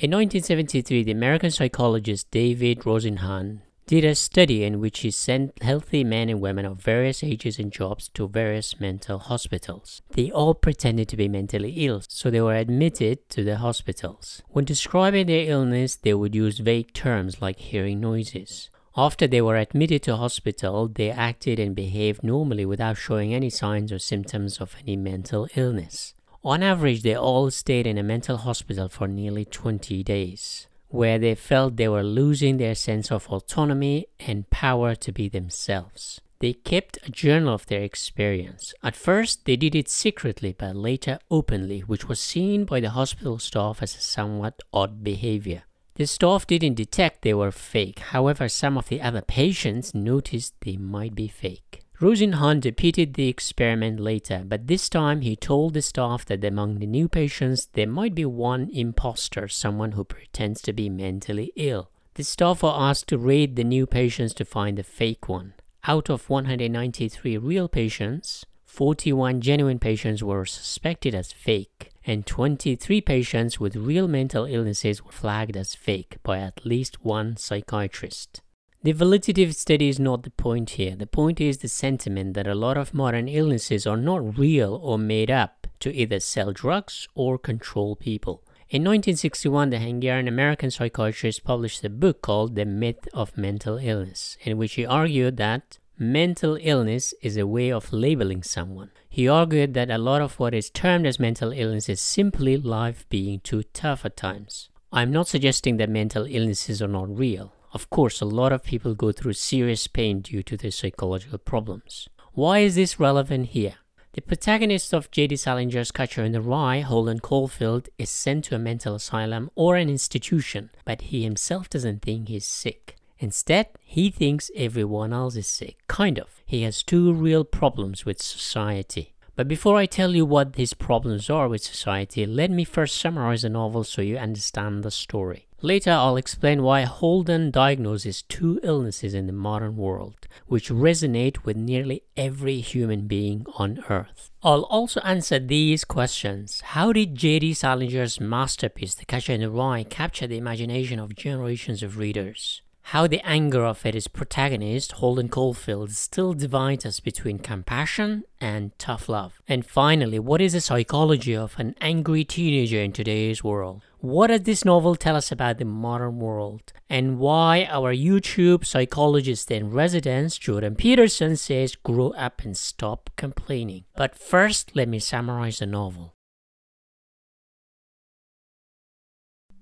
In 1973, the American psychologist David Rosenhan did a study in which he sent healthy men and women of various ages and jobs to various mental hospitals. They all pretended to be mentally ill, so they were admitted to the hospitals. When describing their illness, they would use vague terms like hearing noises. After they were admitted to hospital, they acted and behaved normally without showing any signs or symptoms of any mental illness. On average, they all stayed in a mental hospital for nearly 20 days, where they felt they were losing their sense of autonomy and power to be themselves. They kept a journal of their experience. At first, they did it secretly, but later openly, which was seen by the hospital staff as a somewhat odd behavior. The staff didn't detect they were fake, however, some of the other patients noticed they might be fake. Rosenhan repeated the experiment later, but this time he told the staff that among the new patients there might be one imposter, someone who pretends to be mentally ill. The staff were asked to rate the new patients to find the fake one. Out of 193 real patients, 41 genuine patients were suspected as fake, and 23 patients with real mental illnesses were flagged as fake by at least one psychiatrist. The validity of study is not the point here. The point is the sentiment that a lot of modern illnesses are not real or made up to either sell drugs or control people. In 1961, the Hungarian American psychiatrist published a book called The Myth of Mental Illness, in which he argued that mental illness is a way of labeling someone. He argued that a lot of what is termed as mental illness is simply life being too tough at times. I'm not suggesting that mental illnesses are not real. Of course, a lot of people go through serious pain due to their psychological problems. Why is this relevant here? The protagonist of J.D. Salinger's Catcher in the Rye, Holden Caulfield, is sent to a mental asylum or an institution, but he himself doesn't think he's sick. Instead, he thinks everyone else is sick. Kind of. He has two real problems with society. But before I tell you what his problems are with society, let me first summarize the novel so you understand the story. Later, I'll explain why Holden diagnoses two illnesses in the modern world, which resonate with nearly every human being on Earth. I'll also answer these questions. How did J.D. Salinger's masterpiece, The Catcher in the Rye, capture the imagination of generations of readers? How the anger of its protagonist, Holden Caulfield, still divides us between compassion and tough love. And finally, what is the psychology of an angry teenager in today's world? What does this novel tell us about the modern world? And why our YouTube psychologist in residence, Jordan Peterson, says grow up and stop complaining. But first, let me summarize the novel.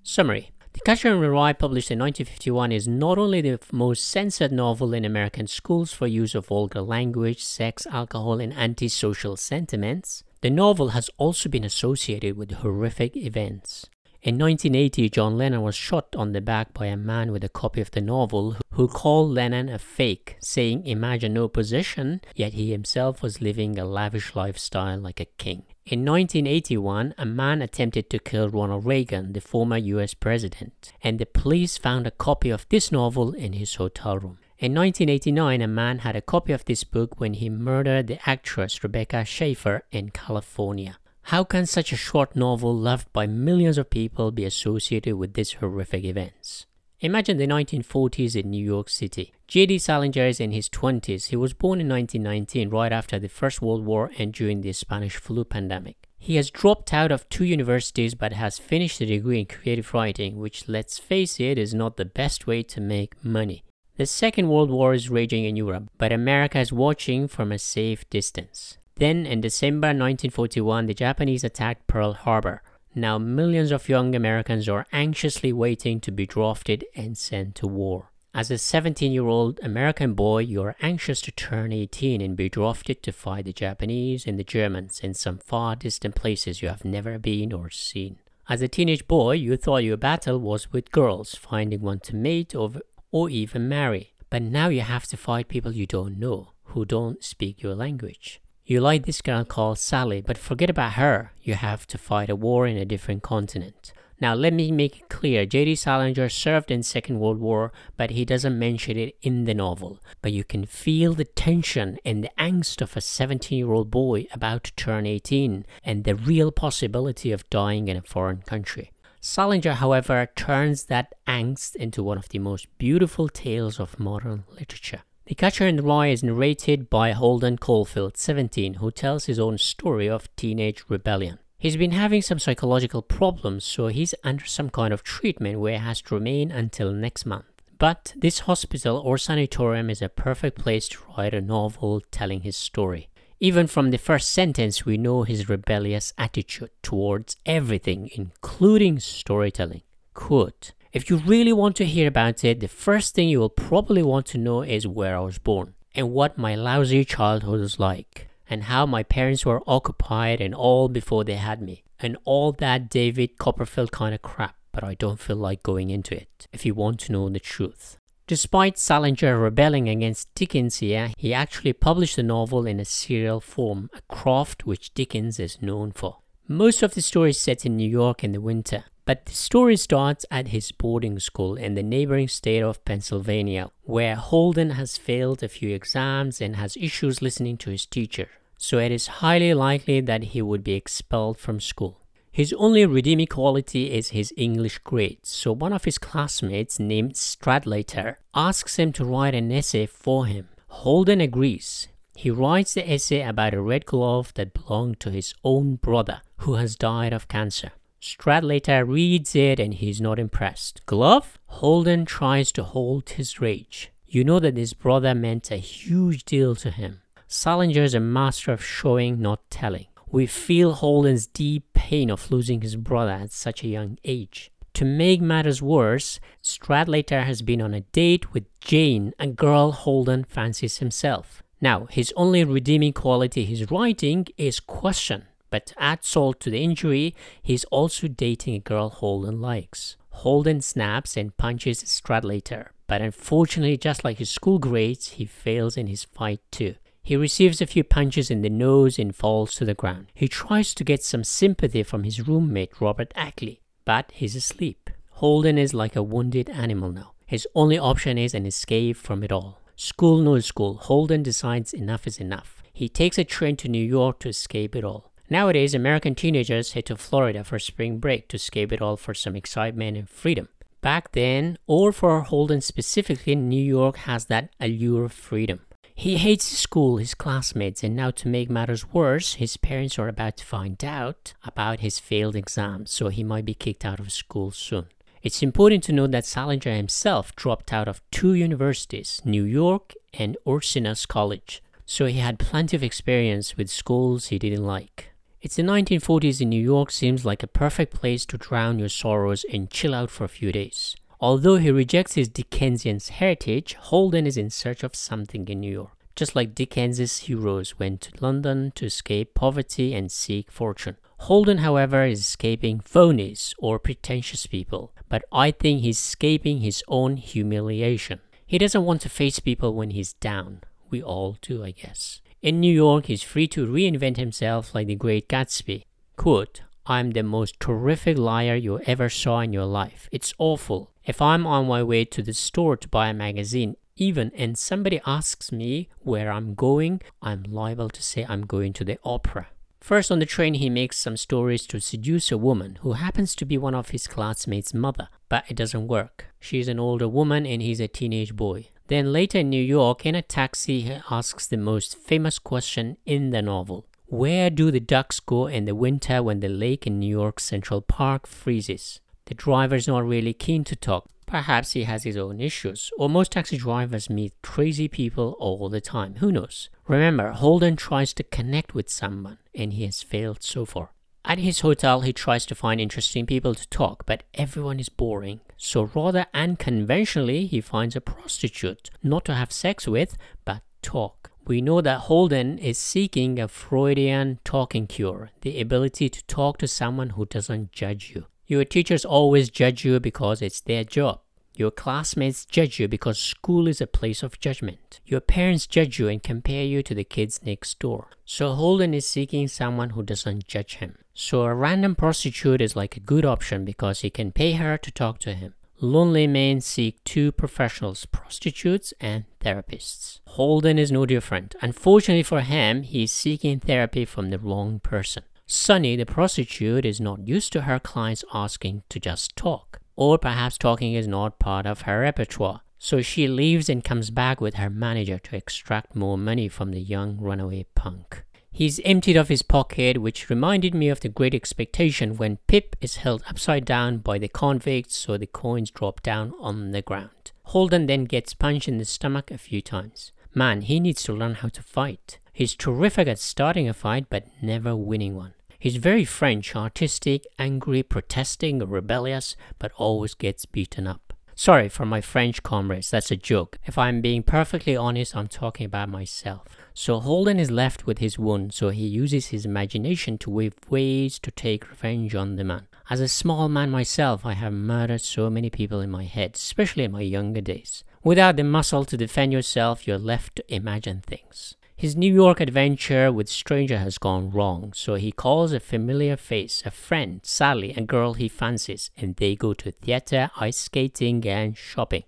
Summary the Catcher in the Rye, published in 1951, is not only the most censored novel in American schools for use of vulgar language, sex, alcohol, and antisocial sentiments, the novel has also been associated with horrific events. In 1980, John Lennon was shot on the back by a man with a copy of the novel who called Lennon a fake, saying imagine no possession, yet he himself was living a lavish lifestyle like a king. In 1981, a man attempted to kill Ronald Reagan, the former US president, and the police found a copy of this novel in his hotel room. In 1989, a man had a copy of this book when he murdered the actress Rebecca Schaeffer in California. How can such a short novel loved by millions of people be associated with these horrific events? Imagine the 1940s in New York City. J.D. Salinger is in his 20s. He was born in 1919, right after the First World War and during the Spanish flu pandemic. He has dropped out of two universities but has finished a degree in creative writing, which, let's face it, is not the best way to make money. The Second World War is raging in Europe, but America is watching from a safe distance. Then, in December 1941, the Japanese attacked Pearl Harbor. Now, millions of young Americans are anxiously waiting to be drafted and sent to war. As a 17 year old American boy, you are anxious to turn 18 and be drafted to fight the Japanese and the Germans in some far distant places you have never been or seen. As a teenage boy, you thought your battle was with girls, finding one to mate or, or even marry. But now you have to fight people you don't know, who don't speak your language. You like this girl called Sally, but forget about her. You have to fight a war in a different continent. Now let me make it clear, J.D. Salinger served in Second World War, but he doesn't mention it in the novel. But you can feel the tension and the angst of a 17-year-old boy about to turn 18 and the real possibility of dying in a foreign country. Salinger, however, turns that angst into one of the most beautiful tales of modern literature. The Catcher in the Rye is narrated by Holden Caulfield, 17, who tells his own story of teenage rebellion. He's been having some psychological problems, so he's under some kind of treatment where he has to remain until next month. But this hospital or sanatorium is a perfect place to write a novel telling his story. Even from the first sentence, we know his rebellious attitude towards everything, including storytelling. Quote If you really want to hear about it, the first thing you will probably want to know is where I was born and what my lousy childhood was like, and how my parents were occupied and all before they had me, and all that David Copperfield kind of crap. But I don't feel like going into it if you want to know the truth. Despite Salinger rebelling against Dickens here, he actually published the novel in a serial form, a craft which Dickens is known for. Most of the story is set in New York in the winter, but the story starts at his boarding school in the neighboring state of Pennsylvania, where Holden has failed a few exams and has issues listening to his teacher. So it is highly likely that he would be expelled from school. His only redeeming quality is his English grades, so one of his classmates named Stradlater asks him to write an essay for him. Holden agrees. He writes the essay about a red glove that belonged to his own brother, who has died of cancer. Stradlater reads it and he's not impressed. Glove? Holden tries to hold his rage. You know that his brother meant a huge deal to him. Salinger is a master of showing, not telling. We feel Holden's deep pain of losing his brother at such a young age. To make matters worse, Stradlater has been on a date with Jane, a girl Holden fancies himself. Now, his only redeeming quality his writing is question, but add salt to the injury, he's also dating a girl Holden likes. Holden snaps and punches Stradlater, but unfortunately, just like his school grades, he fails in his fight too. He receives a few punches in the nose and falls to the ground. He tries to get some sympathy from his roommate Robert Ackley, but he's asleep. Holden is like a wounded animal now. His only option is an escape from it all. School no school, Holden decides enough is enough. He takes a train to New York to escape it all. Nowadays, American teenagers head to Florida for spring break to escape it all for some excitement and freedom. Back then, or for Holden specifically, New York has that allure of freedom. He hates school, his classmates, and now to make matters worse, his parents are about to find out about his failed exams, so he might be kicked out of school soon. It's important to note that Salinger himself dropped out of two universities, New York and Ursinus College, so he had plenty of experience with schools he didn't like. It's the 1940s in New York seems like a perfect place to drown your sorrows and chill out for a few days. Although he rejects his Dickensian heritage, Holden is in search of something in New York. Just like Dickens's heroes went to London to escape poverty and seek fortune. Holden, however, is escaping phonies or pretentious people, but I think he's escaping his own humiliation. He doesn't want to face people when he's down. We all do, I guess. In New York, he's free to reinvent himself like the great Gatsby. Quote, I'm the most terrific liar you ever saw in your life. It's awful. If I'm on my way to the store to buy a magazine, even and somebody asks me where I'm going, I'm liable to say I'm going to the opera. First on the train, he makes some stories to seduce a woman who happens to be one of his classmates' mother, but it doesn't work. She's an older woman and he's a teenage boy. Then later in New York, in a taxi, he asks the most famous question in the novel where do the ducks go in the winter when the lake in New York Central Park freezes? The driver's not really keen to talk. Perhaps he has his own issues, or most taxi drivers meet crazy people all the time. Who knows? Remember, Holden tries to connect with someone, and he has failed so far. At his hotel, he tries to find interesting people to talk, but everyone is boring. So rather unconventionally, he finds a prostitute, not to have sex with, but talk we know that Holden is seeking a Freudian talking cure, the ability to talk to someone who doesn't judge you. Your teachers always judge you because it's their job. Your classmates judge you because school is a place of judgment. Your parents judge you and compare you to the kids next door. So Holden is seeking someone who doesn't judge him. So a random prostitute is like a good option because he can pay her to talk to him. Lonely men seek two professionals, prostitutes and therapists. Holden is no different. Unfortunately for him, he is seeking therapy from the wrong person. Sunny, the prostitute, is not used to her clients asking to just talk, or perhaps talking is not part of her repertoire. So she leaves and comes back with her manager to extract more money from the young runaway punk. He's emptied of his pocket, which reminded me of the Great Expectation when Pip is held upside down by the convicts so the coins drop down on the ground. Holden then gets punched in the stomach a few times. Man, he needs to learn how to fight. He's terrific at starting a fight but never winning one. He's very French, artistic, angry, protesting, rebellious, but always gets beaten up. Sorry for my French comrades, that's a joke. If I'm being perfectly honest, I'm talking about myself. So Holden is left with his wound, so he uses his imagination to weave ways to take revenge on the man. As a small man myself, I have murdered so many people in my head, especially in my younger days. Without the muscle to defend yourself, you're left to imagine things. His New York adventure with stranger has gone wrong, so he calls a familiar face, a friend, Sally, a girl he fancies, and they go to theater, ice skating, and shopping.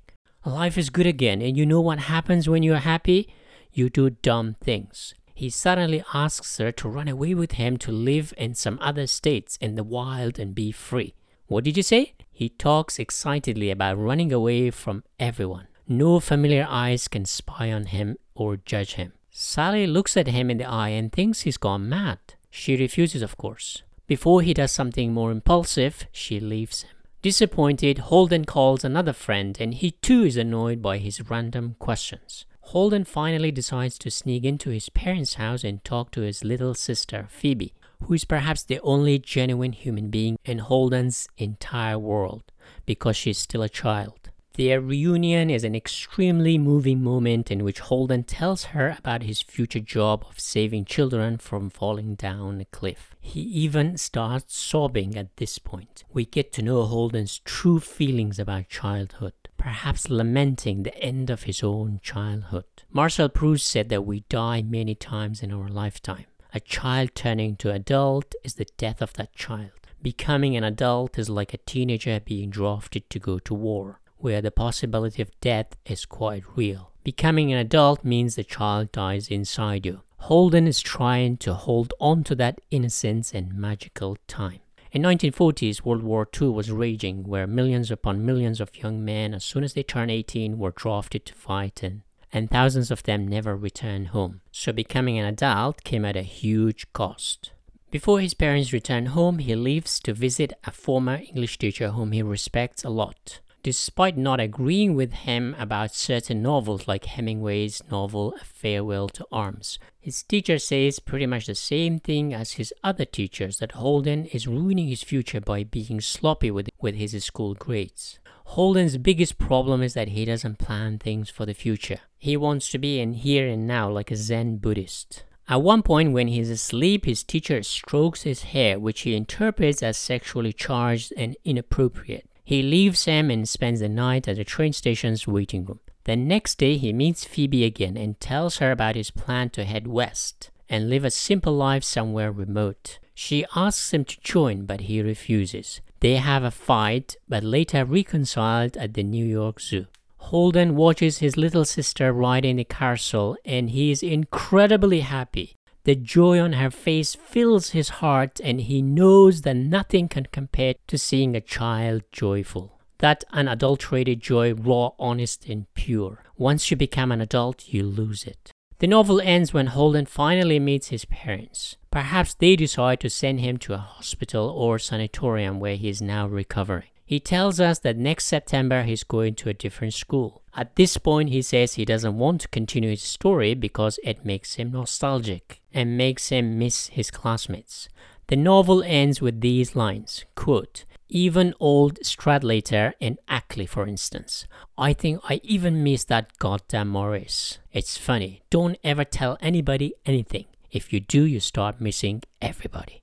Life is good again, and you know what happens when you're happy? You do dumb things. He suddenly asks her to run away with him to live in some other states in the wild and be free. What did you say? He talks excitedly about running away from everyone. No familiar eyes can spy on him or judge him. Sally looks at him in the eye and thinks he's gone mad. She refuses, of course. Before he does something more impulsive, she leaves him. Disappointed, Holden calls another friend and he too is annoyed by his random questions. Holden finally decides to sneak into his parents' house and talk to his little sister, Phoebe, who is perhaps the only genuine human being in Holden's entire world because she's still a child. Their reunion is an extremely moving moment in which Holden tells her about his future job of saving children from falling down a cliff. He even starts sobbing at this point. We get to know Holden's true feelings about childhood, perhaps lamenting the end of his own childhood. Marcel Proust said that we die many times in our lifetime. A child turning to adult is the death of that child. Becoming an adult is like a teenager being drafted to go to war where the possibility of death is quite real. Becoming an adult means the child dies inside you. Holden is trying to hold on to that innocence and magical time. In 1940s, World War II was raging, where millions upon millions of young men, as soon as they turned 18, were drafted to fight in, and thousands of them never returned home. So becoming an adult came at a huge cost. Before his parents return home, he leaves to visit a former English teacher whom he respects a lot despite not agreeing with him about certain novels like Hemingway's novel A Farewell to Arms. His teacher says pretty much the same thing as his other teachers that Holden is ruining his future by being sloppy with, with his school grades. Holden's biggest problem is that he doesn't plan things for the future. He wants to be in here and now like a Zen Buddhist. At one point, when he's asleep, his teacher strokes his hair, which he interprets as sexually charged and inappropriate. He leaves him and spends the night at the train station's waiting room. The next day, he meets Phoebe again and tells her about his plan to head west and live a simple life somewhere remote. She asks him to join, but he refuses. They have a fight, but later reconciled at the New York Zoo. Holden watches his little sister ride in the carousel and he is incredibly happy. The joy on her face fills his heart, and he knows that nothing can compare to seeing a child joyful. That unadulterated joy, raw, honest, and pure. Once you become an adult, you lose it. The novel ends when Holden finally meets his parents. Perhaps they decide to send him to a hospital or sanatorium where he is now recovering. He tells us that next September he's going to a different school. At this point, he says he doesn't want to continue his story because it makes him nostalgic and makes him miss his classmates. The novel ends with these lines quote, even old Stradlater in Ackley, for instance. I think I even miss that goddamn Maurice. It's funny. Don't ever tell anybody anything. If you do, you start missing everybody.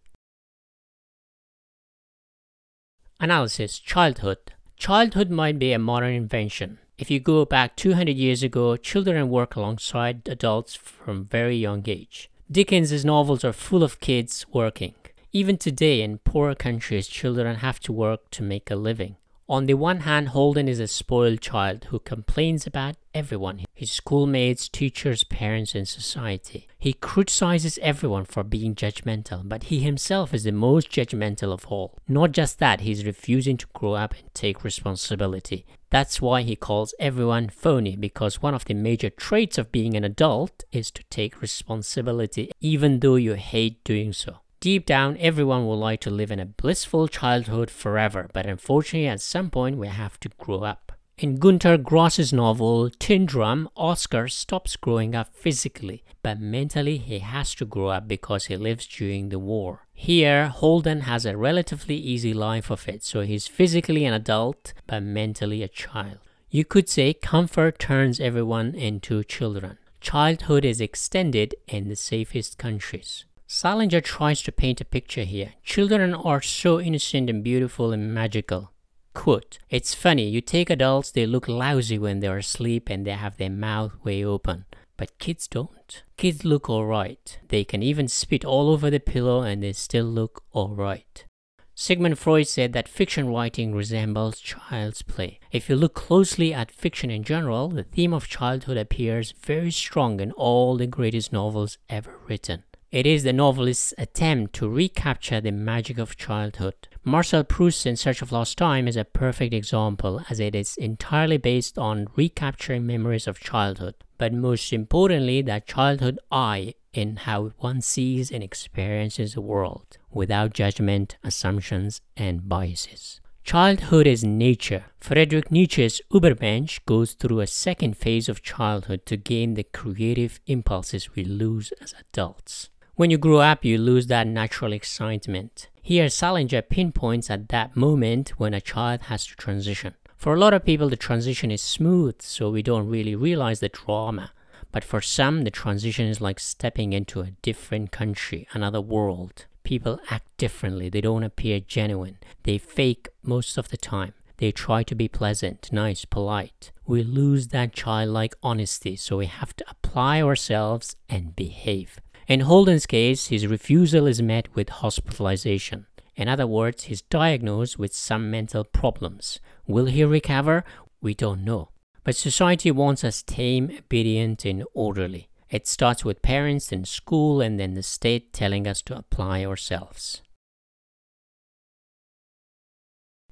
Analysis Childhood. Childhood might be a modern invention. If you go back 200 years ago, children work alongside adults from very young age. Dickens's novels are full of kids working. Even today, in poorer countries, children have to work to make a living. On the one hand, Holden is a spoiled child who complains about everyone. His schoolmates, teachers, parents, and society. He criticizes everyone for being judgmental, but he himself is the most judgmental of all. Not just that, he's refusing to grow up and take responsibility. That's why he calls everyone phony, because one of the major traits of being an adult is to take responsibility, even though you hate doing so. Deep down, everyone would like to live in a blissful childhood forever, but unfortunately, at some point, we have to grow up. In Gunter Grass's novel Tin Drum, Oscar stops growing up physically, but mentally he has to grow up because he lives during the war. Here, Holden has a relatively easy life of it, so he's physically an adult, but mentally a child. You could say comfort turns everyone into children. Childhood is extended in the safest countries. Salinger tries to paint a picture here. Children are so innocent and beautiful and magical. Quote, It's funny, you take adults, they look lousy when they're asleep and they have their mouth way open. But kids don't. Kids look alright. They can even spit all over the pillow and they still look alright. Sigmund Freud said that fiction writing resembles child's play. If you look closely at fiction in general, the theme of childhood appears very strong in all the greatest novels ever written. It is the novelist's attempt to recapture the magic of childhood. Marcel Proust's In Search of Lost Time is a perfect example as it is entirely based on recapturing memories of childhood, but most importantly, that childhood eye in how one sees and experiences the world without judgment, assumptions, and biases. Childhood is nature. Friedrich Nietzsche's Übermensch goes through a second phase of childhood to gain the creative impulses we lose as adults. When you grow up, you lose that natural excitement. Here, Salinger pinpoints at that moment when a child has to transition. For a lot of people, the transition is smooth, so we don't really realize the drama. But for some, the transition is like stepping into a different country, another world. People act differently, they don't appear genuine, they fake most of the time. They try to be pleasant, nice, polite. We lose that childlike honesty, so we have to apply ourselves and behave. In Holden's case, his refusal is met with hospitalization. In other words, he's diagnosed with some mental problems. Will he recover? We don't know. But society wants us tame, obedient, and orderly. It starts with parents and school and then the state telling us to apply ourselves.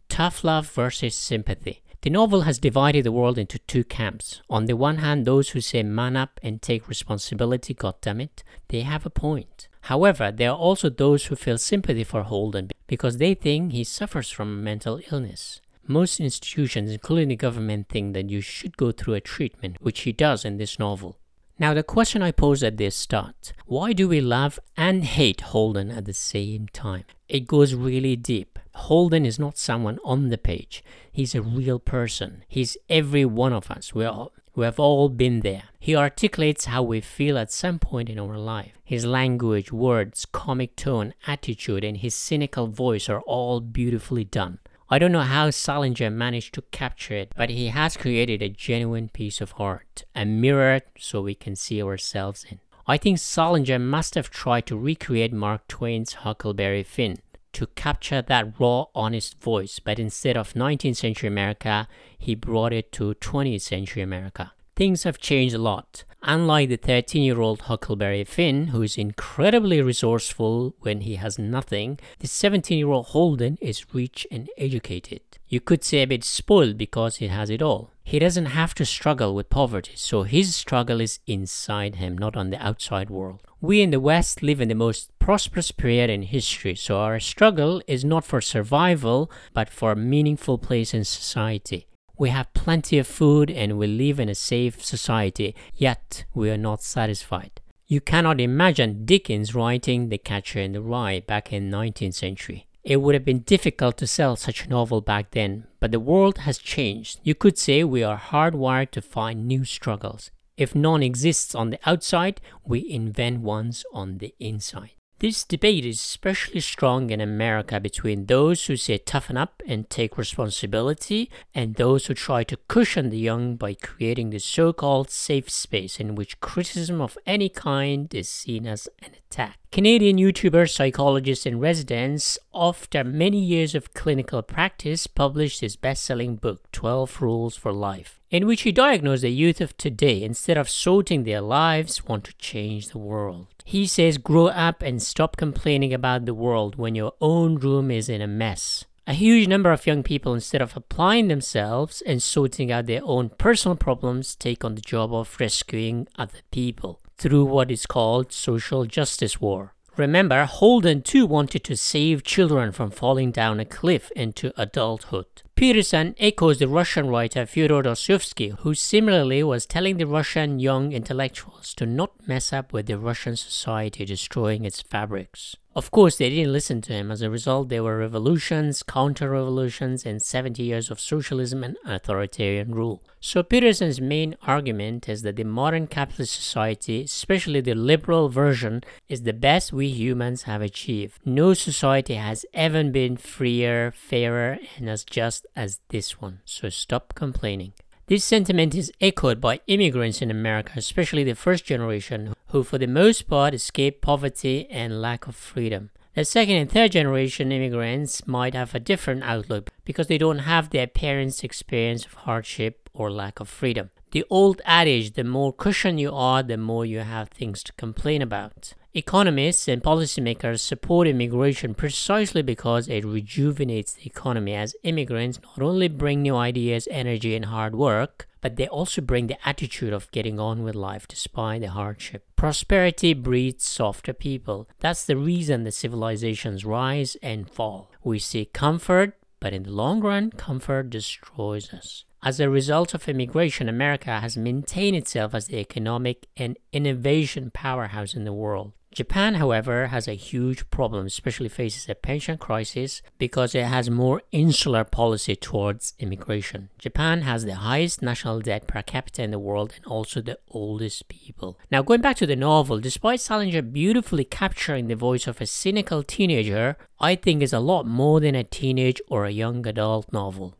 Tough love versus sympathy. The novel has divided the world into two camps. On the one hand, those who say man up and take responsibility, goddammit, they have a point. However, there are also those who feel sympathy for Holden because they think he suffers from mental illness. Most institutions, including the government, think that you should go through a treatment, which he does in this novel. Now, the question I posed at the start why do we love and hate Holden at the same time? It goes really deep. Holden is not someone on the page. He's a real person. He's every one of us. We all we have all been there. He articulates how we feel at some point in our life. His language, words, comic tone, attitude, and his cynical voice are all beautifully done. I don't know how Salinger managed to capture it, but he has created a genuine piece of art, a mirror so we can see ourselves in. I think Salinger must have tried to recreate Mark Twain's Huckleberry Finn to capture that raw, honest voice, but instead of 19th century America, he brought it to 20th century America. Things have changed a lot. Unlike the 13 year old Huckleberry Finn, who is incredibly resourceful when he has nothing, the 17 year old Holden is rich and educated. You could say a bit spoiled because he has it all. He doesn't have to struggle with poverty, so his struggle is inside him, not on the outside world. We in the West live in the most prosperous period in history, so our struggle is not for survival, but for a meaningful place in society. We have plenty of food and we live in a safe society, yet we are not satisfied. You cannot imagine Dickens writing The Catcher in the Rye back in 19th century. It would have been difficult to sell such a novel back then, but the world has changed. You could say we are hardwired to find new struggles. If none exists on the outside, we invent ones on the inside. This debate is especially strong in America between those who say toughen up and take responsibility and those who try to cushion the young by creating the so called safe space in which criticism of any kind is seen as an attack. Canadian YouTuber, psychologist, and residence, after many years of clinical practice, published his best selling book, 12 Rules for Life, in which he diagnosed the youth of today, instead of sorting their lives, want to change the world. He says, Grow up and stop complaining about the world when your own room is in a mess. A huge number of young people, instead of applying themselves and sorting out their own personal problems, take on the job of rescuing other people through what is called social justice war. Remember, Holden too wanted to save children from falling down a cliff into adulthood. Peterson echoes the Russian writer Fyodor Dostoevsky, who similarly was telling the Russian young intellectuals to not mess up with the Russian society destroying its fabrics. Of course, they didn't listen to him. As a result, there were revolutions, counter revolutions, and 70 years of socialism and authoritarian rule. So, Peterson's main argument is that the modern capitalist society, especially the liberal version, is the best we humans have achieved. No society has ever been freer, fairer, and as just as this one. So, stop complaining. This sentiment is echoed by immigrants in America, especially the first generation, who for the most part escaped poverty and lack of freedom. The second and third generation immigrants might have a different outlook because they don't have their parents' experience of hardship or lack of freedom. The old adage, the more cushion you are, the more you have things to complain about. Economists and policymakers support immigration precisely because it rejuvenates the economy as immigrants not only bring new ideas, energy, and hard work, but they also bring the attitude of getting on with life despite the hardship. Prosperity breeds softer people. That's the reason the civilizations rise and fall. We seek comfort, but in the long run, comfort destroys us. As a result of immigration, America has maintained itself as the economic and innovation powerhouse in the world. Japan, however, has a huge problem, especially faces a pension crisis because it has more insular policy towards immigration. Japan has the highest national debt per capita in the world and also the oldest people. Now, going back to the novel, despite Salinger beautifully capturing the voice of a cynical teenager, I think it's a lot more than a teenage or a young adult novel.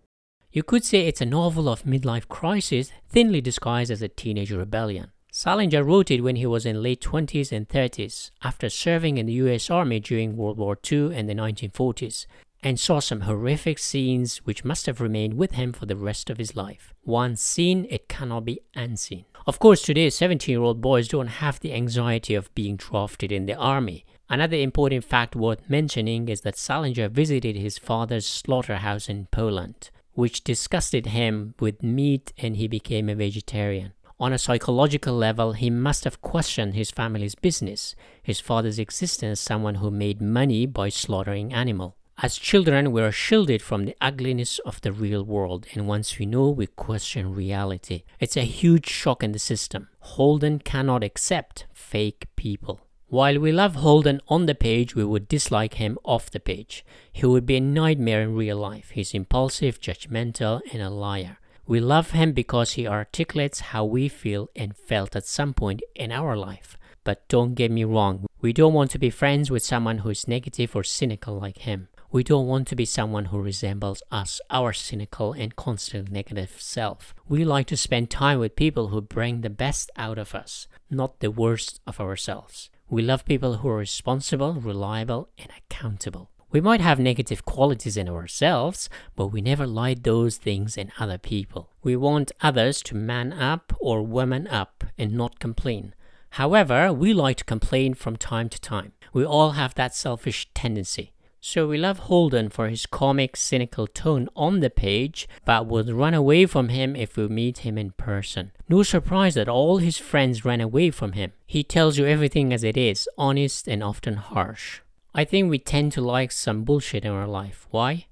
You could say it's a novel of midlife crisis, thinly disguised as a teenage rebellion. Salinger wrote it when he was in late 20s and 30s, after serving in the US Army during World War II and the 1940s, and saw some horrific scenes which must have remained with him for the rest of his life. Once seen, it cannot be unseen. Of course, today 17 year old boys don't have the anxiety of being drafted in the army. Another important fact worth mentioning is that Salinger visited his father's slaughterhouse in Poland, which disgusted him with meat and he became a vegetarian. On a psychological level, he must have questioned his family's business, his father's existence someone who made money by slaughtering animal. As children, we are shielded from the ugliness of the real world, and once we know, we question reality. It's a huge shock in the system. Holden cannot accept fake people. While we love Holden on the page, we would dislike him off the page. He would be a nightmare in real life. He's impulsive, judgmental, and a liar. We love him because he articulates how we feel and felt at some point in our life. But don't get me wrong, we don't want to be friends with someone who is negative or cynical like him. We don't want to be someone who resembles us, our cynical and constant negative self. We like to spend time with people who bring the best out of us, not the worst of ourselves. We love people who are responsible, reliable, and accountable. We might have negative qualities in ourselves, but we never like those things in other people. We want others to man up or woman up and not complain. However, we like to complain from time to time. We all have that selfish tendency. So we love Holden for his comic, cynical tone on the page, but would run away from him if we meet him in person. No surprise that all his friends ran away from him. He tells you everything as it is, honest and often harsh. I think we tend to like some bullshit in our life. Why?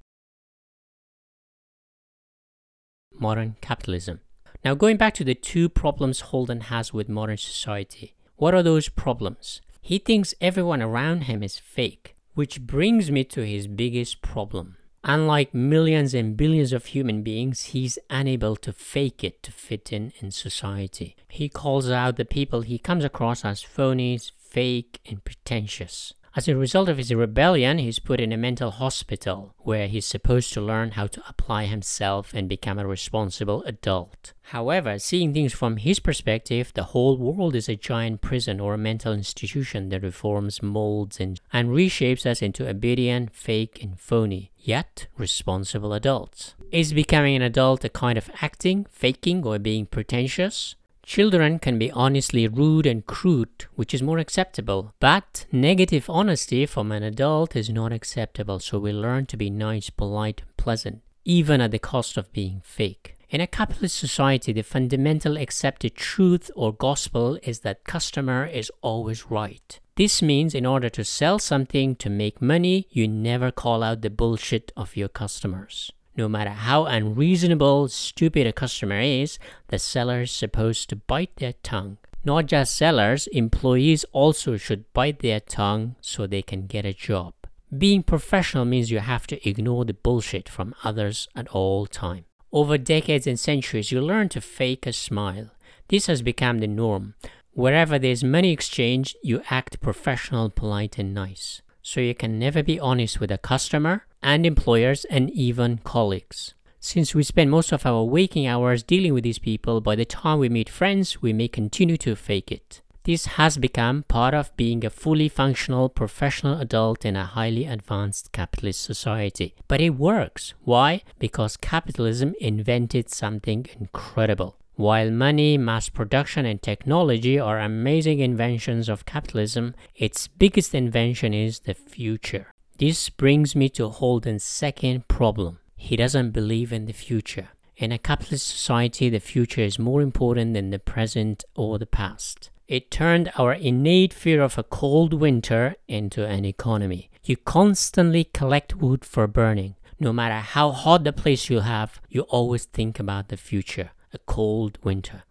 Modern capitalism. Now, going back to the two problems Holden has with modern society. What are those problems? He thinks everyone around him is fake, which brings me to his biggest problem. Unlike millions and billions of human beings, he's unable to fake it to fit in in society. He calls out the people he comes across as phonies, fake, and pretentious. As a result of his rebellion, he's put in a mental hospital where he's supposed to learn how to apply himself and become a responsible adult. However, seeing things from his perspective, the whole world is a giant prison or a mental institution that reforms, molds, and, and reshapes us into obedient, fake, and phony, yet responsible adults. Is becoming an adult a kind of acting, faking, or being pretentious? Children can be honestly rude and crude, which is more acceptable. But negative honesty from an adult is not acceptable, so we learn to be nice, polite, pleasant, even at the cost of being fake. In a capitalist society, the fundamental accepted truth or gospel is that customer is always right. This means in order to sell something to make money, you never call out the bullshit of your customers. No matter how unreasonable, stupid a customer is, the seller is supposed to bite their tongue. Not just sellers, employees also should bite their tongue so they can get a job. Being professional means you have to ignore the bullshit from others at all time. Over decades and centuries, you learn to fake a smile. This has become the norm. Wherever there's money exchange, you act professional, polite, and nice. So you can never be honest with a customer, and employers and even colleagues. Since we spend most of our waking hours dealing with these people, by the time we meet friends, we may continue to fake it. This has become part of being a fully functional professional adult in a highly advanced capitalist society. But it works. Why? Because capitalism invented something incredible. While money, mass production, and technology are amazing inventions of capitalism, its biggest invention is the future. This brings me to Holden's second problem. He doesn't believe in the future. In a capitalist society, the future is more important than the present or the past. It turned our innate fear of a cold winter into an economy. You constantly collect wood for burning. No matter how hot the place you have, you always think about the future, a cold winter.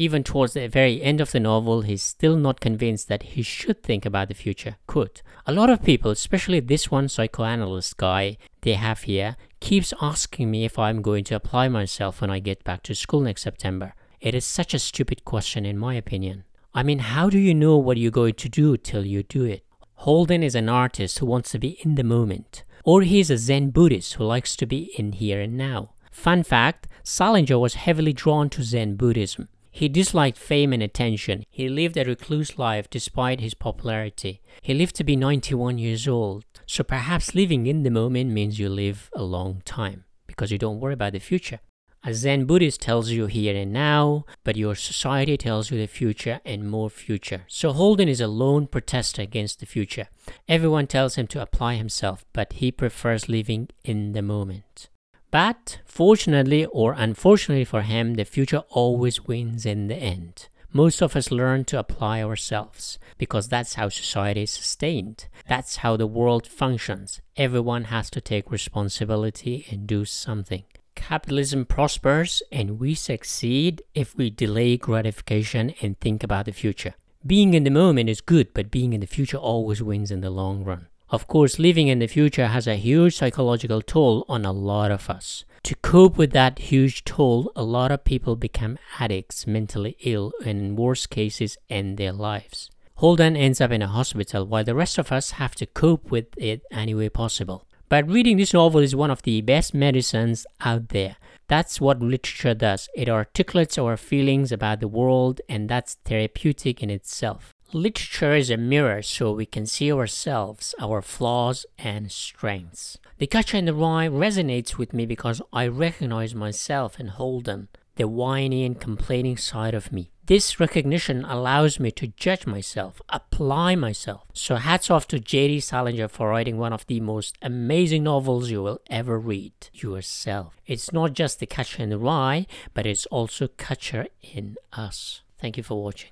Even towards the very end of the novel, he's still not convinced that he should think about the future. Quote, a lot of people, especially this one psychoanalyst guy they have here, keeps asking me if I'm going to apply myself when I get back to school next September. It is such a stupid question in my opinion. I mean, how do you know what you're going to do till you do it? Holden is an artist who wants to be in the moment. Or he's a Zen Buddhist who likes to be in here and now. Fun fact, Salinger was heavily drawn to Zen Buddhism. He disliked fame and attention. He lived a recluse life despite his popularity. He lived to be 91 years old. So perhaps living in the moment means you live a long time because you don't worry about the future. A Zen Buddhist tells you here and now, but your society tells you the future and more future. So Holden is a lone protester against the future. Everyone tells him to apply himself, but he prefers living in the moment. But fortunately or unfortunately for him, the future always wins in the end. Most of us learn to apply ourselves because that's how society is sustained. That's how the world functions. Everyone has to take responsibility and do something. Capitalism prospers and we succeed if we delay gratification and think about the future. Being in the moment is good, but being in the future always wins in the long run. Of course, living in the future has a huge psychological toll on a lot of us. To cope with that huge toll, a lot of people become addicts, mentally ill, and in worst cases, end their lives. Holden ends up in a hospital while the rest of us have to cope with it any way possible. But reading this novel is one of the best medicines out there. That's what literature does. It articulates our feelings about the world, and that's therapeutic in itself. Literature is a mirror so we can see ourselves, our flaws and strengths. The Catcher in the Rye resonates with me because I recognize myself and Holden, the whiny and complaining side of me. This recognition allows me to judge myself, apply myself. So hats off to J.D. Salinger for writing one of the most amazing novels you will ever read, Yourself. It's not just The Catcher in the Rye, but it's also Catcher in Us. Thank you for watching.